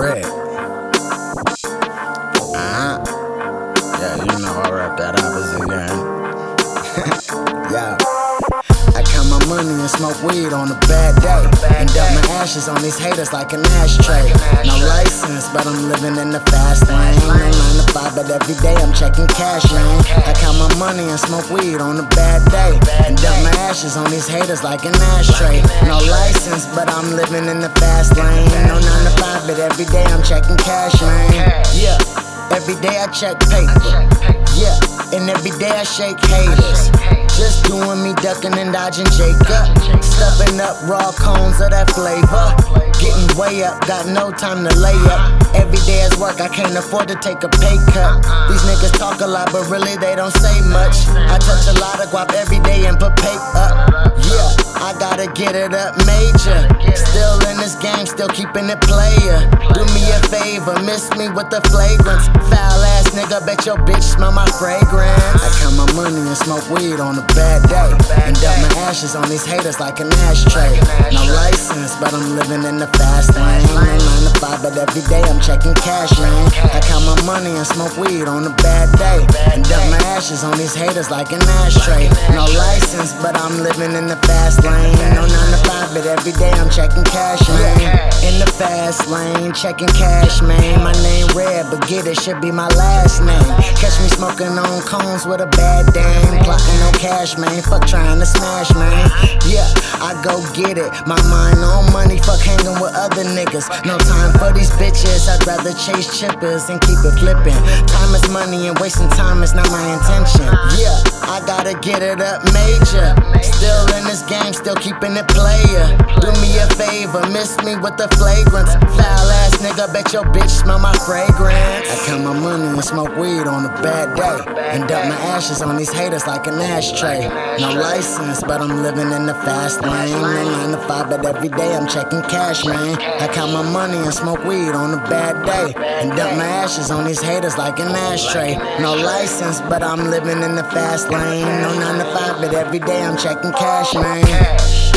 Redd. Ah, uh-huh. yeah, you know I wrap that up. money and smoke weed on a bad day. and dump my ashes on these haters like an ashtray. No license, but I'm living in the fast lane. No nine to five, but every day I'm checking cash lane. I count my money and smoke weed on a bad day. and dump my ashes on these haters like an ashtray. No license, but I'm living in the fast lane. No nine to five, but every day I'm checking cash lane. Yeah, every day I check paper. Yeah, and every day I shake haters. Just doing me ducking and dodging Jacob. Stuffing up raw cones of that flavor. Getting way up, got no time to lay up. Every day is work, I can't afford to take a pay cut. These niggas talk a lot, but really they don't say much. I touch a lot of guap every day and put paper up. Yeah, I gotta get it up major. Still in this game, still keeping it player. Do me a favor, miss me with the flagrants. Foul nigga, bet your bitch smell my fragrance. I count my money and smoke weed on a bad day. And dump my ashes on these haters like an ashtray. No license, but I'm living in the fast lane. No 9 to 5, but every day I'm checking cash man. I count my money and smoke weed on a bad day. And dump my ashes on these haters like an ashtray. No license, but I'm living in the fast lane. No 9 to 5, but every day I'm checking cash man. In the fast lane, checking cash, man. My name Redd, but get it should be my last name. Catch me smoking on cones with a bad dame. Plotting on cash, man. Fuck trying to smash, man. Yeah, I go get it. My mind on money, fuck hanging with other niggas. No time for these bitches. I'd rather chase chippers and keep it flipping. Time is money and wasting time is not my intention. Yeah, I gotta get it up major. Still in this game, still keeping it player. Do me a favor, miss me with the flagrants. Foul ass nigga, bet your bitch smell my fragrance. I count my money and smoke weed on a bad day. And dump my ashes on these haters like an ashtray. No license, but I'm living in the fast lane. No 9 to 5, but every day I'm checking cash, man. I count my money and smoke weed on a bad day. And dump my ashes on these haters like an ashtray. No license, but I'm living in the fast lane. No 9 to 5, but every day I'm checking cash, man.